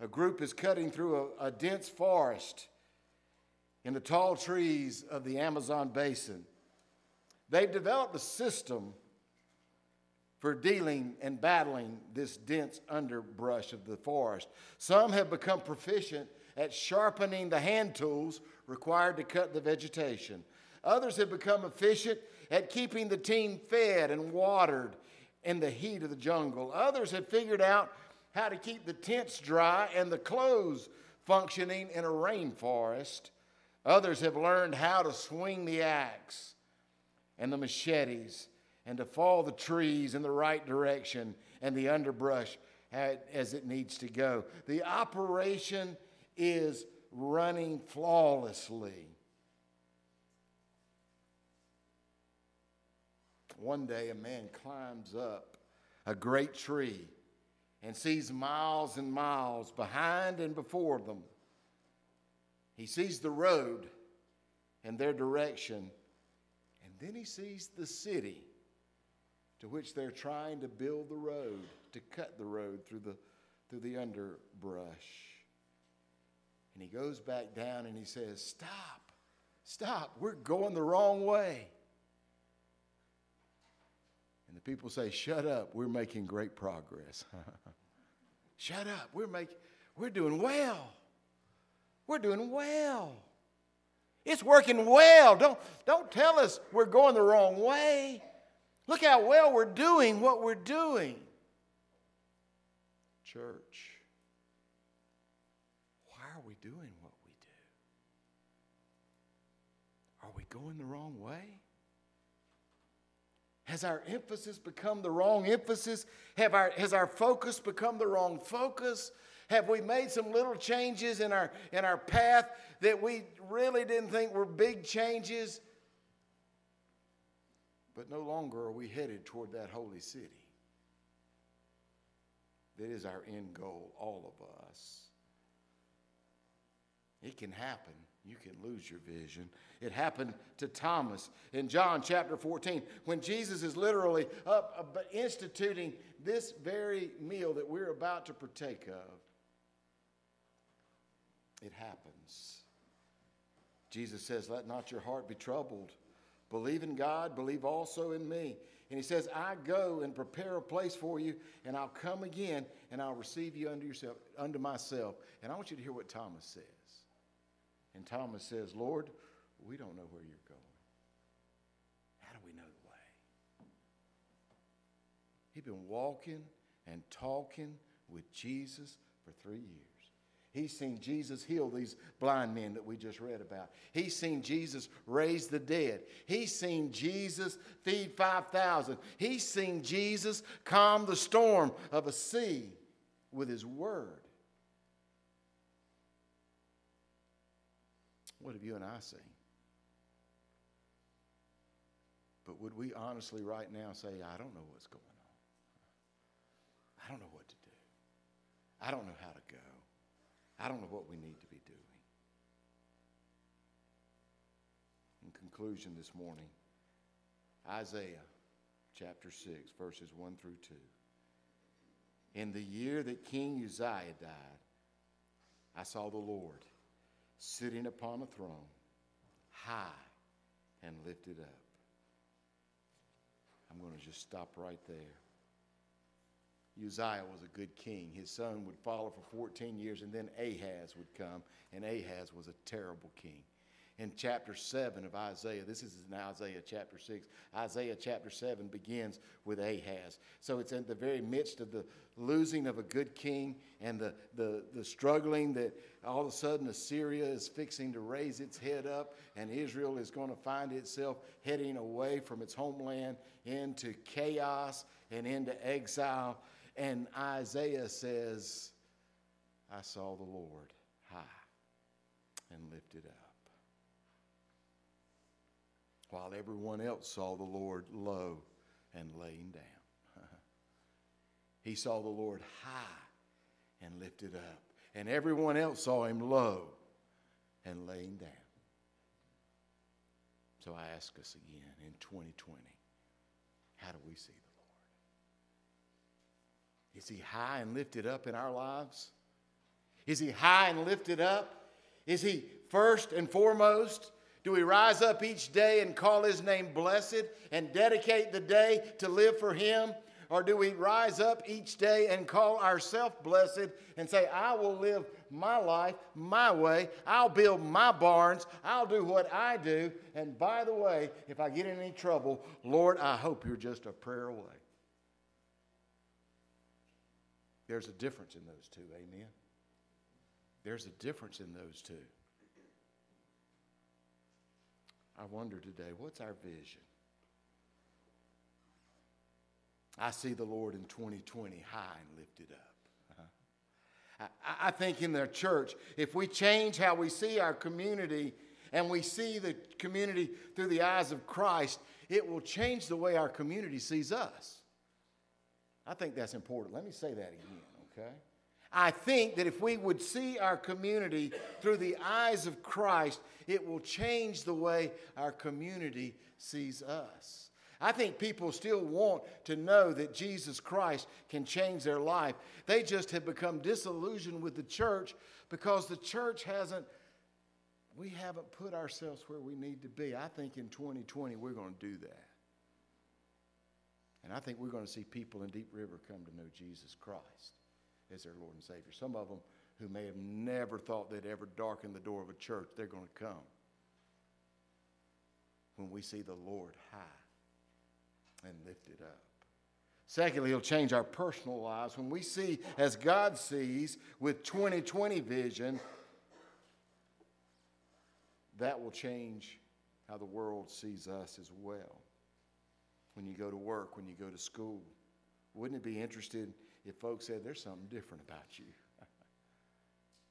A group is cutting through a, a dense forest in the tall trees of the Amazon basin. They've developed a system for dealing and battling this dense underbrush of the forest. Some have become proficient at sharpening the hand tools required to cut the vegetation. Others have become efficient at keeping the team fed and watered in the heat of the jungle. Others have figured out how to keep the tents dry and the clothes functioning in a rainforest. Others have learned how to swing the axe and the machetes and to fall the trees in the right direction and the underbrush as it needs to go. The operation is running flawlessly. One day, a man climbs up a great tree and sees miles and miles behind and before them. He sees the road and their direction then he sees the city to which they're trying to build the road, to cut the road through the, through the underbrush. And he goes back down and he says, Stop, stop, we're going the wrong way. And the people say, Shut up, we're making great progress. *laughs* Shut up, we're, make, we're doing well. We're doing well. It's working well. Don't, don't tell us we're going the wrong way. Look how well we're doing what we're doing. church. Why are we doing what we do? Are we going the wrong way? Has our emphasis become the wrong emphasis? Have our, has our focus become the wrong focus? Have we made some little changes in our, in our path that we really didn't think were big changes? But no longer are we headed toward that holy city. That is our end goal, all of us. It can happen. You can lose your vision. It happened to Thomas in John chapter 14 when Jesus is literally up uh, instituting this very meal that we're about to partake of. It happens. Jesus says, Let not your heart be troubled. Believe in God, believe also in me. And he says, I go and prepare a place for you, and I'll come again, and I'll receive you unto yourself, unto myself. And I want you to hear what Thomas says. And Thomas says, Lord, we don't know where you're going. How do we know the way? He'd been walking and talking with Jesus for three years. He's seen Jesus heal these blind men that we just read about. He's seen Jesus raise the dead. He's seen Jesus feed 5,000. He's seen Jesus calm the storm of a sea with his word. What have you and I seen? But would we honestly right now say, I don't know what's going on? I don't know what to do. I don't know how to go. I don't know what we need to be doing. In conclusion this morning, Isaiah chapter 6, verses 1 through 2. In the year that King Uzziah died, I saw the Lord sitting upon a throne, high and lifted up. I'm going to just stop right there. Uzziah was a good king. His son would follow for 14 years, and then Ahaz would come, and Ahaz was a terrible king. In chapter 7 of Isaiah, this is in Isaiah chapter 6, Isaiah chapter 7 begins with Ahaz. So it's in the very midst of the losing of a good king and the, the, the struggling that all of a sudden Assyria is fixing to raise its head up, and Israel is going to find itself heading away from its homeland into chaos and into exile. And Isaiah says, I saw the Lord high and lifted up. While everyone else saw the Lord low and laying down. *laughs* he saw the Lord high and lifted up. And everyone else saw him low and laying down. So I ask us again in 2020 how do we see the is he high and lifted up in our lives? Is he high and lifted up? Is he first and foremost? Do we rise up each day and call his name blessed and dedicate the day to live for him? Or do we rise up each day and call ourselves blessed and say, I will live my life my way. I'll build my barns. I'll do what I do. And by the way, if I get in any trouble, Lord, I hope you're just a prayer away. There's a difference in those two, amen? There's a difference in those two. I wonder today, what's our vision? I see the Lord in 2020 high and lifted up. Uh-huh. I, I think in the church, if we change how we see our community and we see the community through the eyes of Christ, it will change the way our community sees us. I think that's important. Let me say that again, okay? I think that if we would see our community through the eyes of Christ, it will change the way our community sees us. I think people still want to know that Jesus Christ can change their life. They just have become disillusioned with the church because the church hasn't, we haven't put ourselves where we need to be. I think in 2020 we're going to do that. And I think we're going to see people in Deep River come to know Jesus Christ as their Lord and Savior. Some of them who may have never thought they'd ever darken the door of a church, they're going to come when we see the Lord high and lifted up. Secondly, He'll change our personal lives. When we see as God sees with 2020 vision, that will change how the world sees us as well. When you go to work, when you go to school, wouldn't it be interesting if folks said, There's something different about you? *laughs*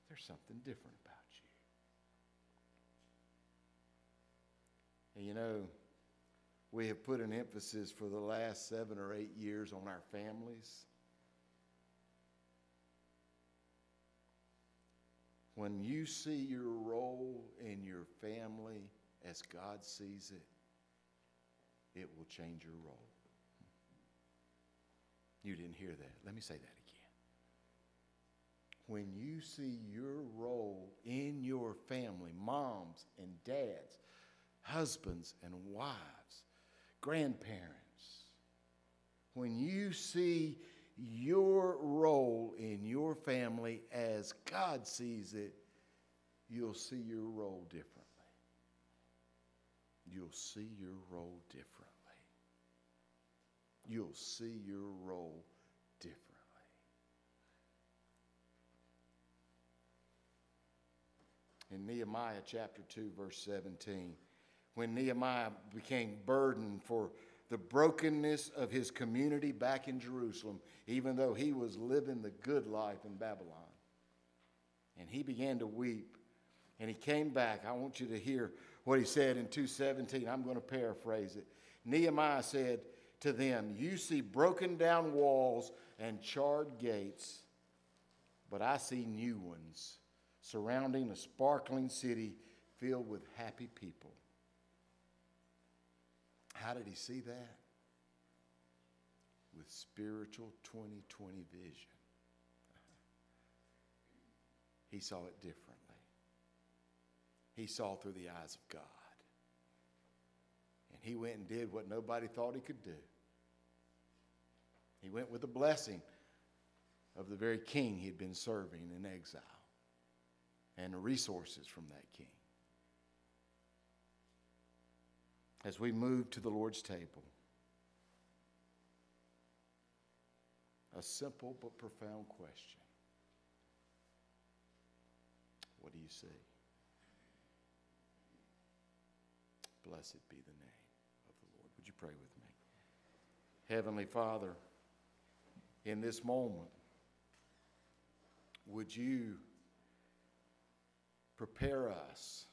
There's something different about you. And you know, we have put an emphasis for the last seven or eight years on our families. When you see your role in your family as God sees it, it will change your role. You didn't hear that. Let me say that again. When you see your role in your family, moms and dads, husbands and wives, grandparents, when you see your role in your family as God sees it, you'll see your role differently. You'll see your role differently. You'll see your role differently. In Nehemiah chapter 2, verse 17, when Nehemiah became burdened for the brokenness of his community back in Jerusalem, even though he was living the good life in Babylon. And he began to weep. And he came back. I want you to hear what he said in 217. I'm going to paraphrase it. Nehemiah said to them, You see broken down walls and charred gates, but I see new ones surrounding a sparkling city filled with happy people. How did he see that? With spiritual 2020 vision. He saw it differently. He saw through the eyes of God. And he went and did what nobody thought he could do. He went with the blessing of the very king he'd been serving in exile and the resources from that king. As we move to the Lord's table, a simple but profound question What do you see? Blessed be the name of the Lord. Would you pray with me? Heavenly Father, in this moment, would you prepare us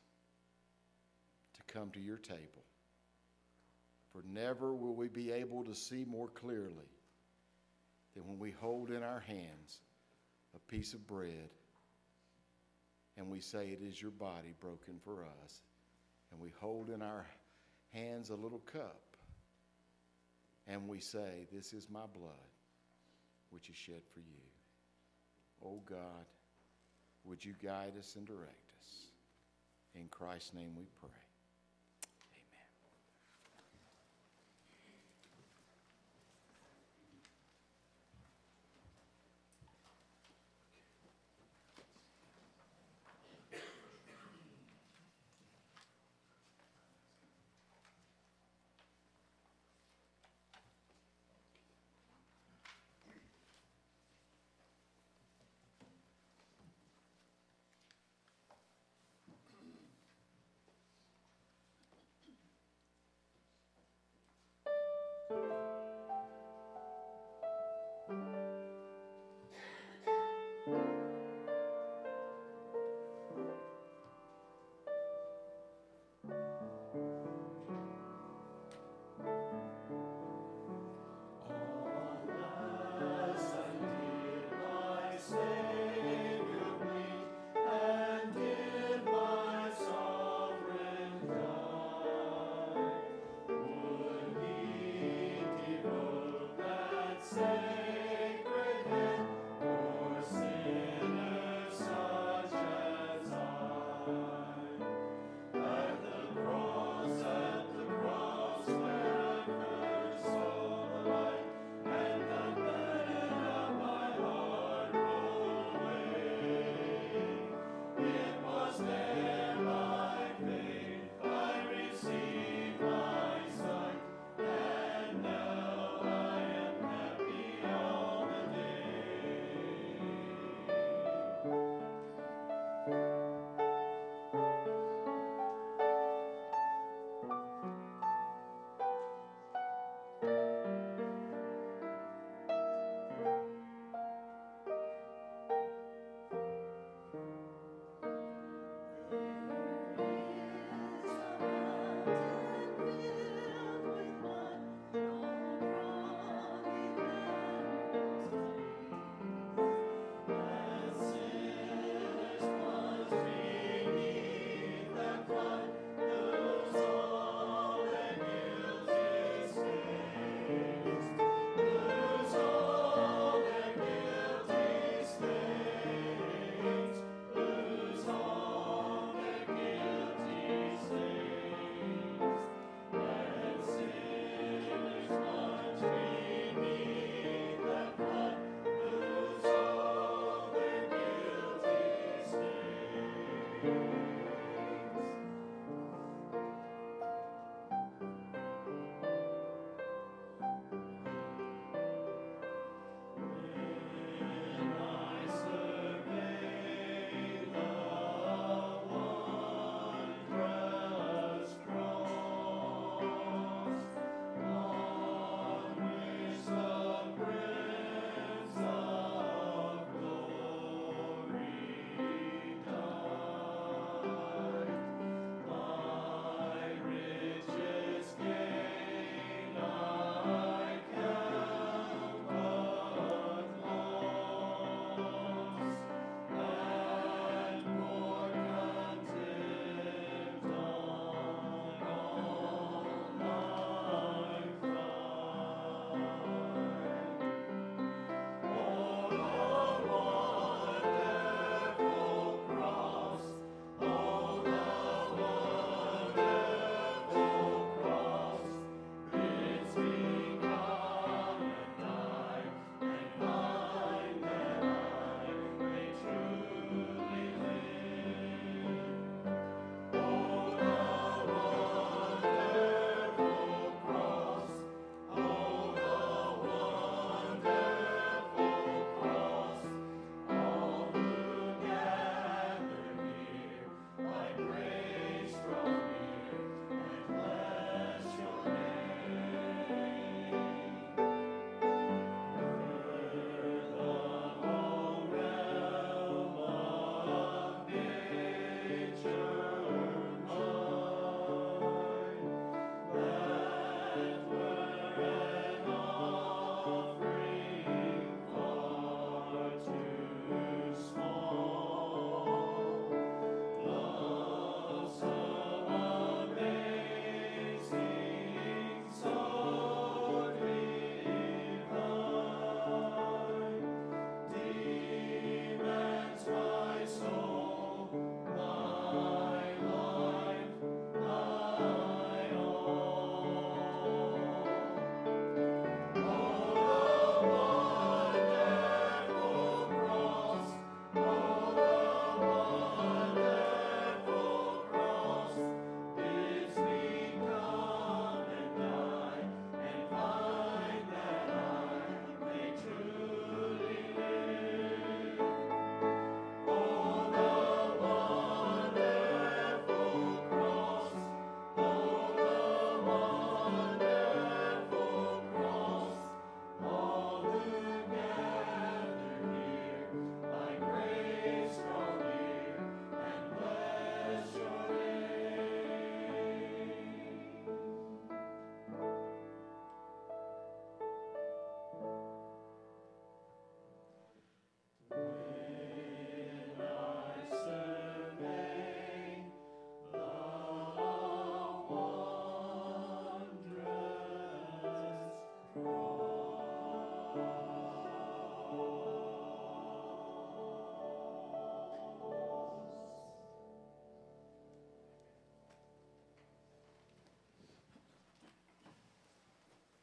to come to your table? For never will we be able to see more clearly than when we hold in our hands a piece of bread and we say, It is your body broken for us. And we hold in our hands a little cup and we say, This is my blood, which is shed for you. Oh God, would you guide us and direct us? In Christ's name we pray.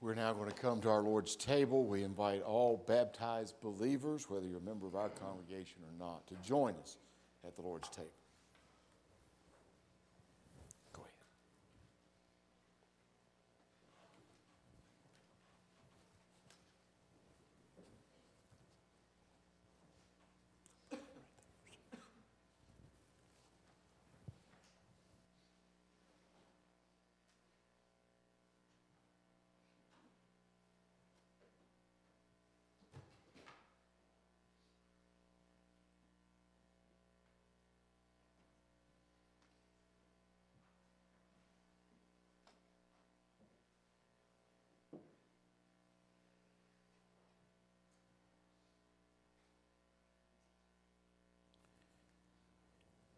We're now going to come to our Lord's table. We invite all baptized believers, whether you're a member of our congregation or not, to join us at the Lord's table.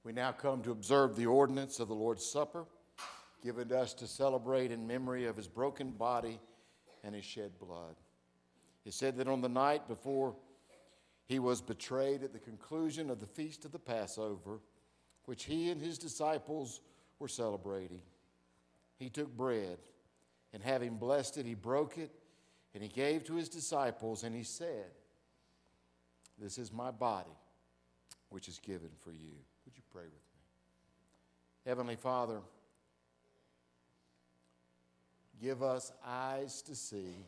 We now come to observe the ordinance of the Lord's Supper, given to us to celebrate in memory of his broken body and his shed blood. It said that on the night before he was betrayed at the conclusion of the feast of the Passover, which he and his disciples were celebrating, he took bread, and having blessed it, he broke it, and he gave to his disciples, and he said, This is my body, which is given for you. Would you pray with me? Heavenly Father, give us eyes to see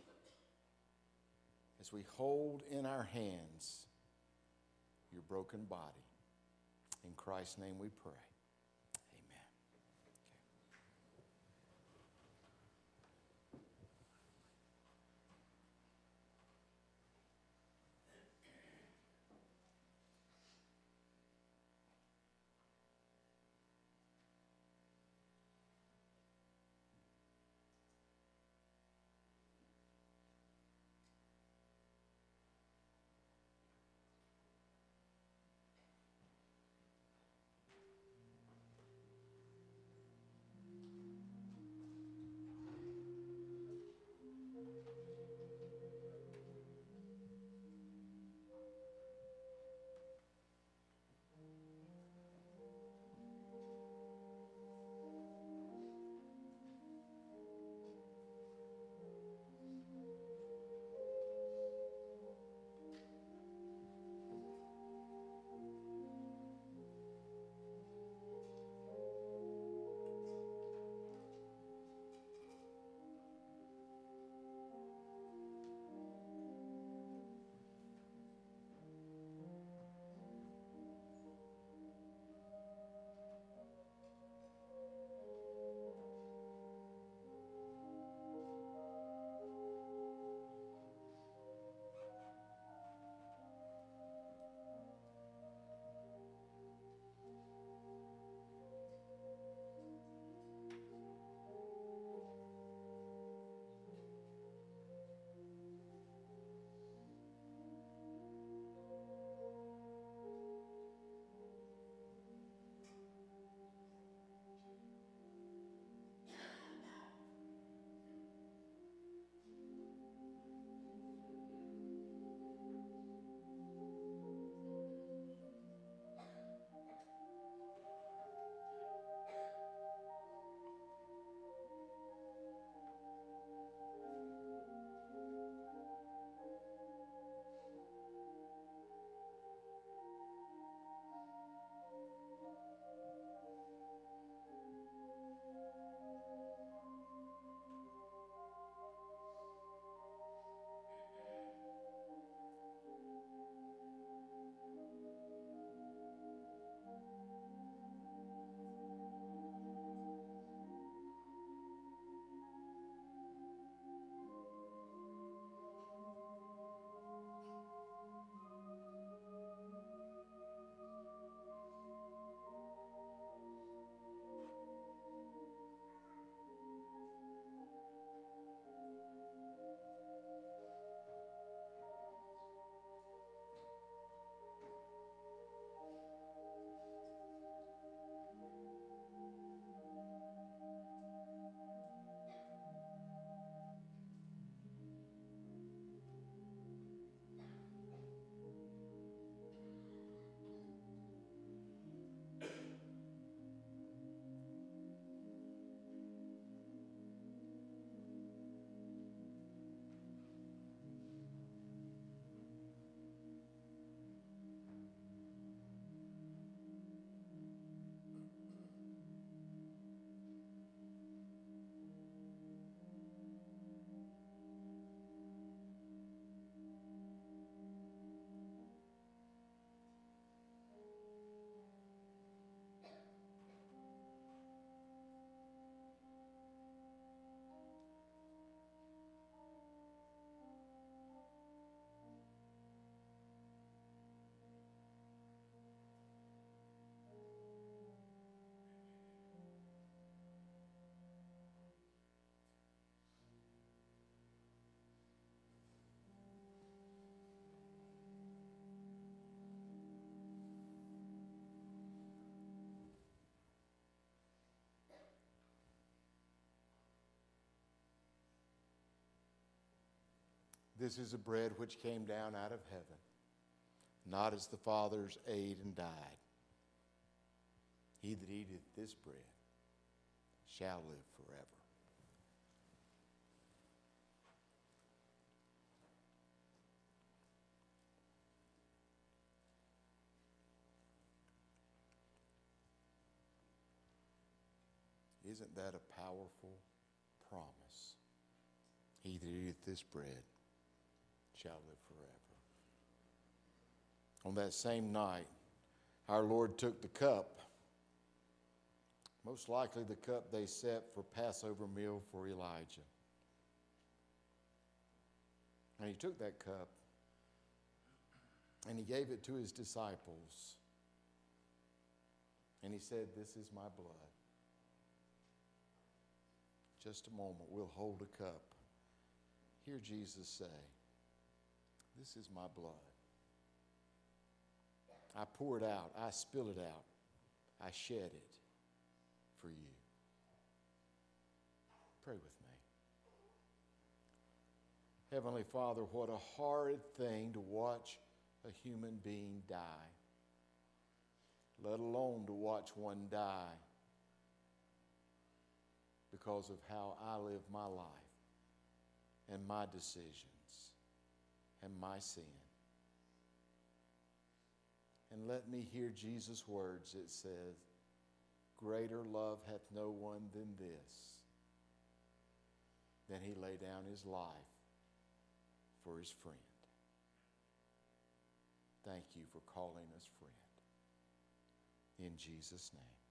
as we hold in our hands your broken body. In Christ's name we pray. This is a bread which came down out of heaven, not as the fathers ate and died. He that eateth this bread shall live forever. Isn't that a powerful promise? He that eateth this bread shall live forever. On that same night, our Lord took the cup. Most likely the cup they set for Passover meal for Elijah. And he took that cup and he gave it to his disciples. And he said, This is my blood. Just a moment, we'll hold a cup. Hear Jesus say, This is my blood. I pour it out, I spill it out, I shed it for you. Pray with me. Heavenly Father, what a horrid thing to watch a human being die, let alone to watch one die because of how I live my life and my decisions and my sin. And let me hear Jesus' words. It says, Greater love hath no one than this, than he lay down his life for his friend. Thank you for calling us friend. In Jesus' name,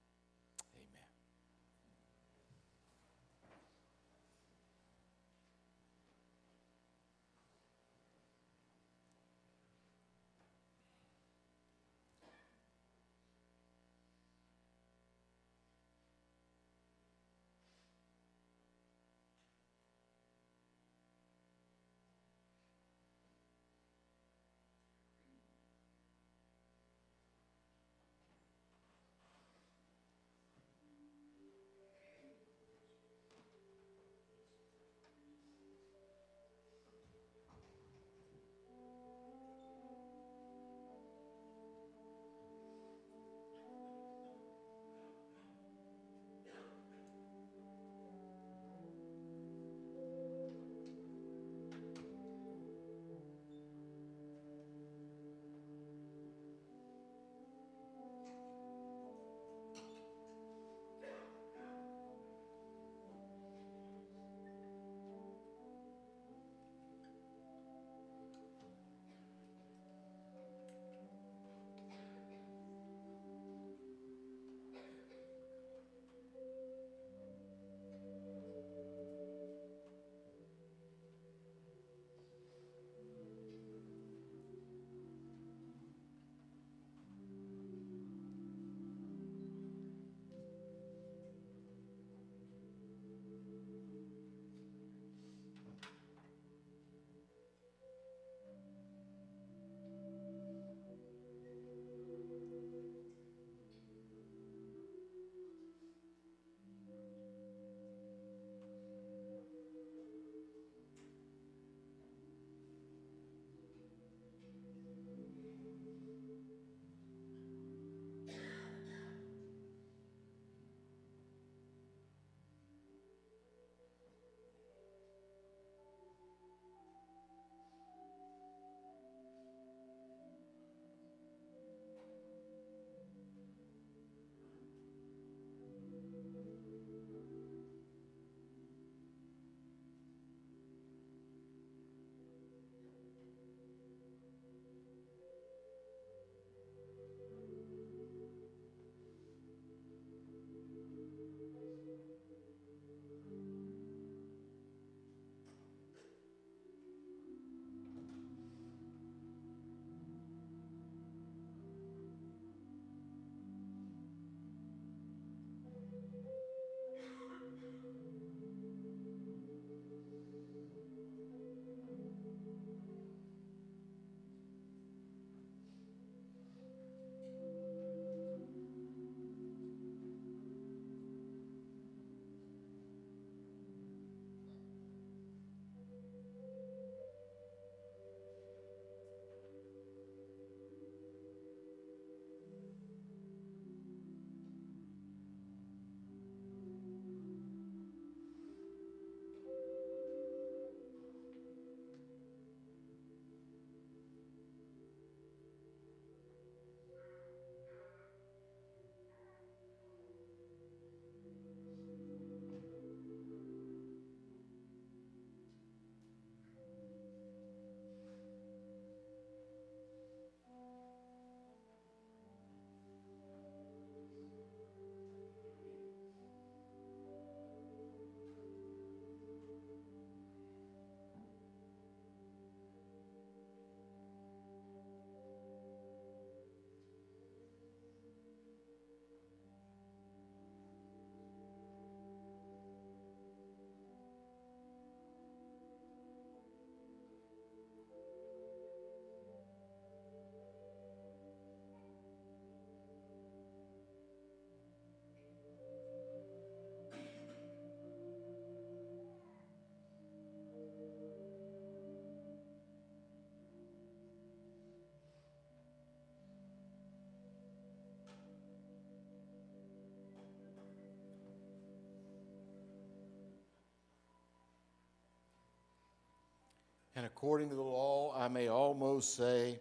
And according to the law, I may almost say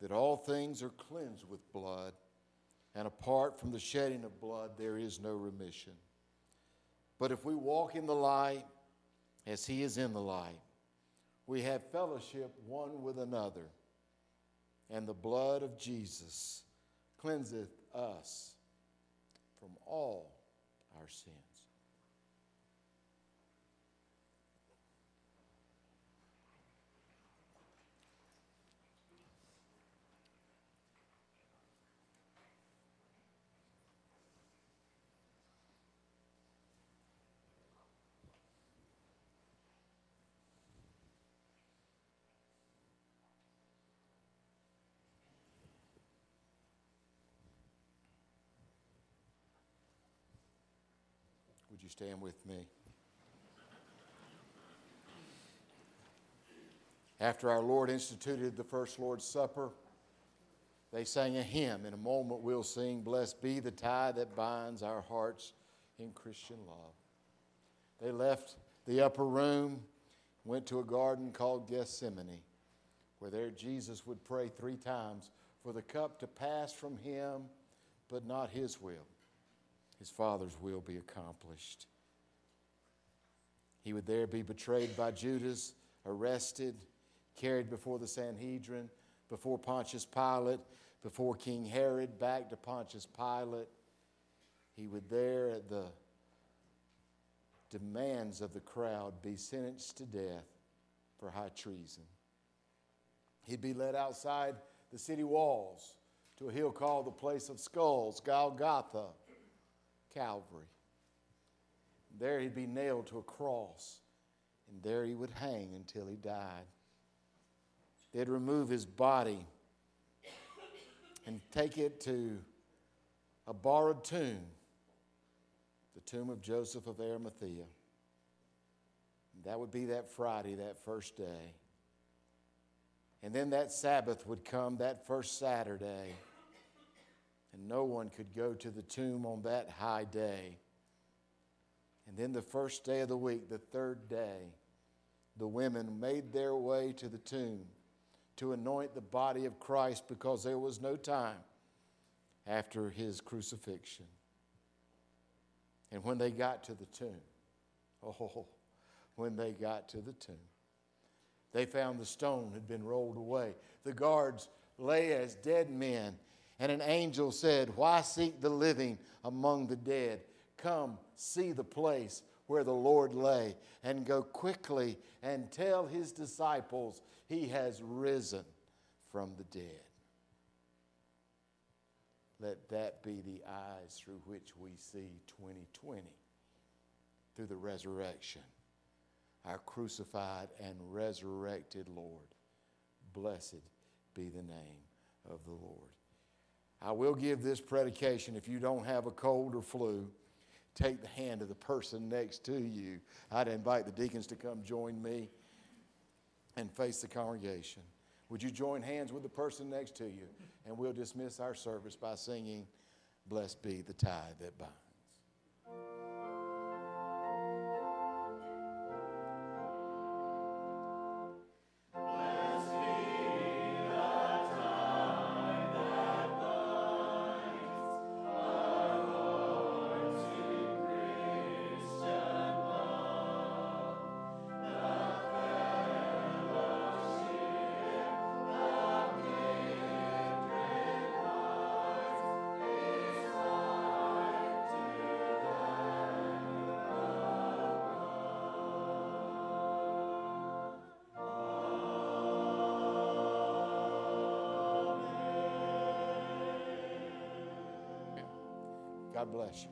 that all things are cleansed with blood, and apart from the shedding of blood, there is no remission. But if we walk in the light as he is in the light, we have fellowship one with another, and the blood of Jesus cleanseth us from all our sins. Would you stand with me? After our Lord instituted the first Lord's Supper, they sang a hymn. In a moment, we'll sing, Blessed be the tie that binds our hearts in Christian love. They left the upper room, went to a garden called Gethsemane, where there Jesus would pray three times for the cup to pass from him, but not his will his Father's will be accomplished. He would there be betrayed by Judas, arrested, carried before the Sanhedrin, before Pontius Pilate, before King Herod, back to Pontius Pilate. He would there, at the demands of the crowd, be sentenced to death for high treason. He'd be led outside the city walls to a hill called the Place of Skulls, Golgotha Calvary. There he'd be nailed to a cross, and there he would hang until he died. They'd remove his body and take it to a borrowed tomb, the tomb of Joseph of Arimathea. That would be that Friday, that first day. And then that Sabbath would come, that first Saturday and no one could go to the tomb on that high day. And then the first day of the week, the third day, the women made their way to the tomb to anoint the body of Christ because there was no time after his crucifixion. And when they got to the tomb, oh, when they got to the tomb, they found the stone had been rolled away. The guards lay as dead men and an angel said, Why seek the living among the dead? Come, see the place where the Lord lay, and go quickly and tell his disciples he has risen from the dead. Let that be the eyes through which we see 2020 through the resurrection, our crucified and resurrected Lord. Blessed be the name of the Lord. I will give this predication if you don't have a cold or flu, take the hand of the person next to you. I'd invite the deacons to come join me and face the congregation. Would you join hands with the person next to you? And we'll dismiss our service by singing, Blessed be the tie that binds. Bless you.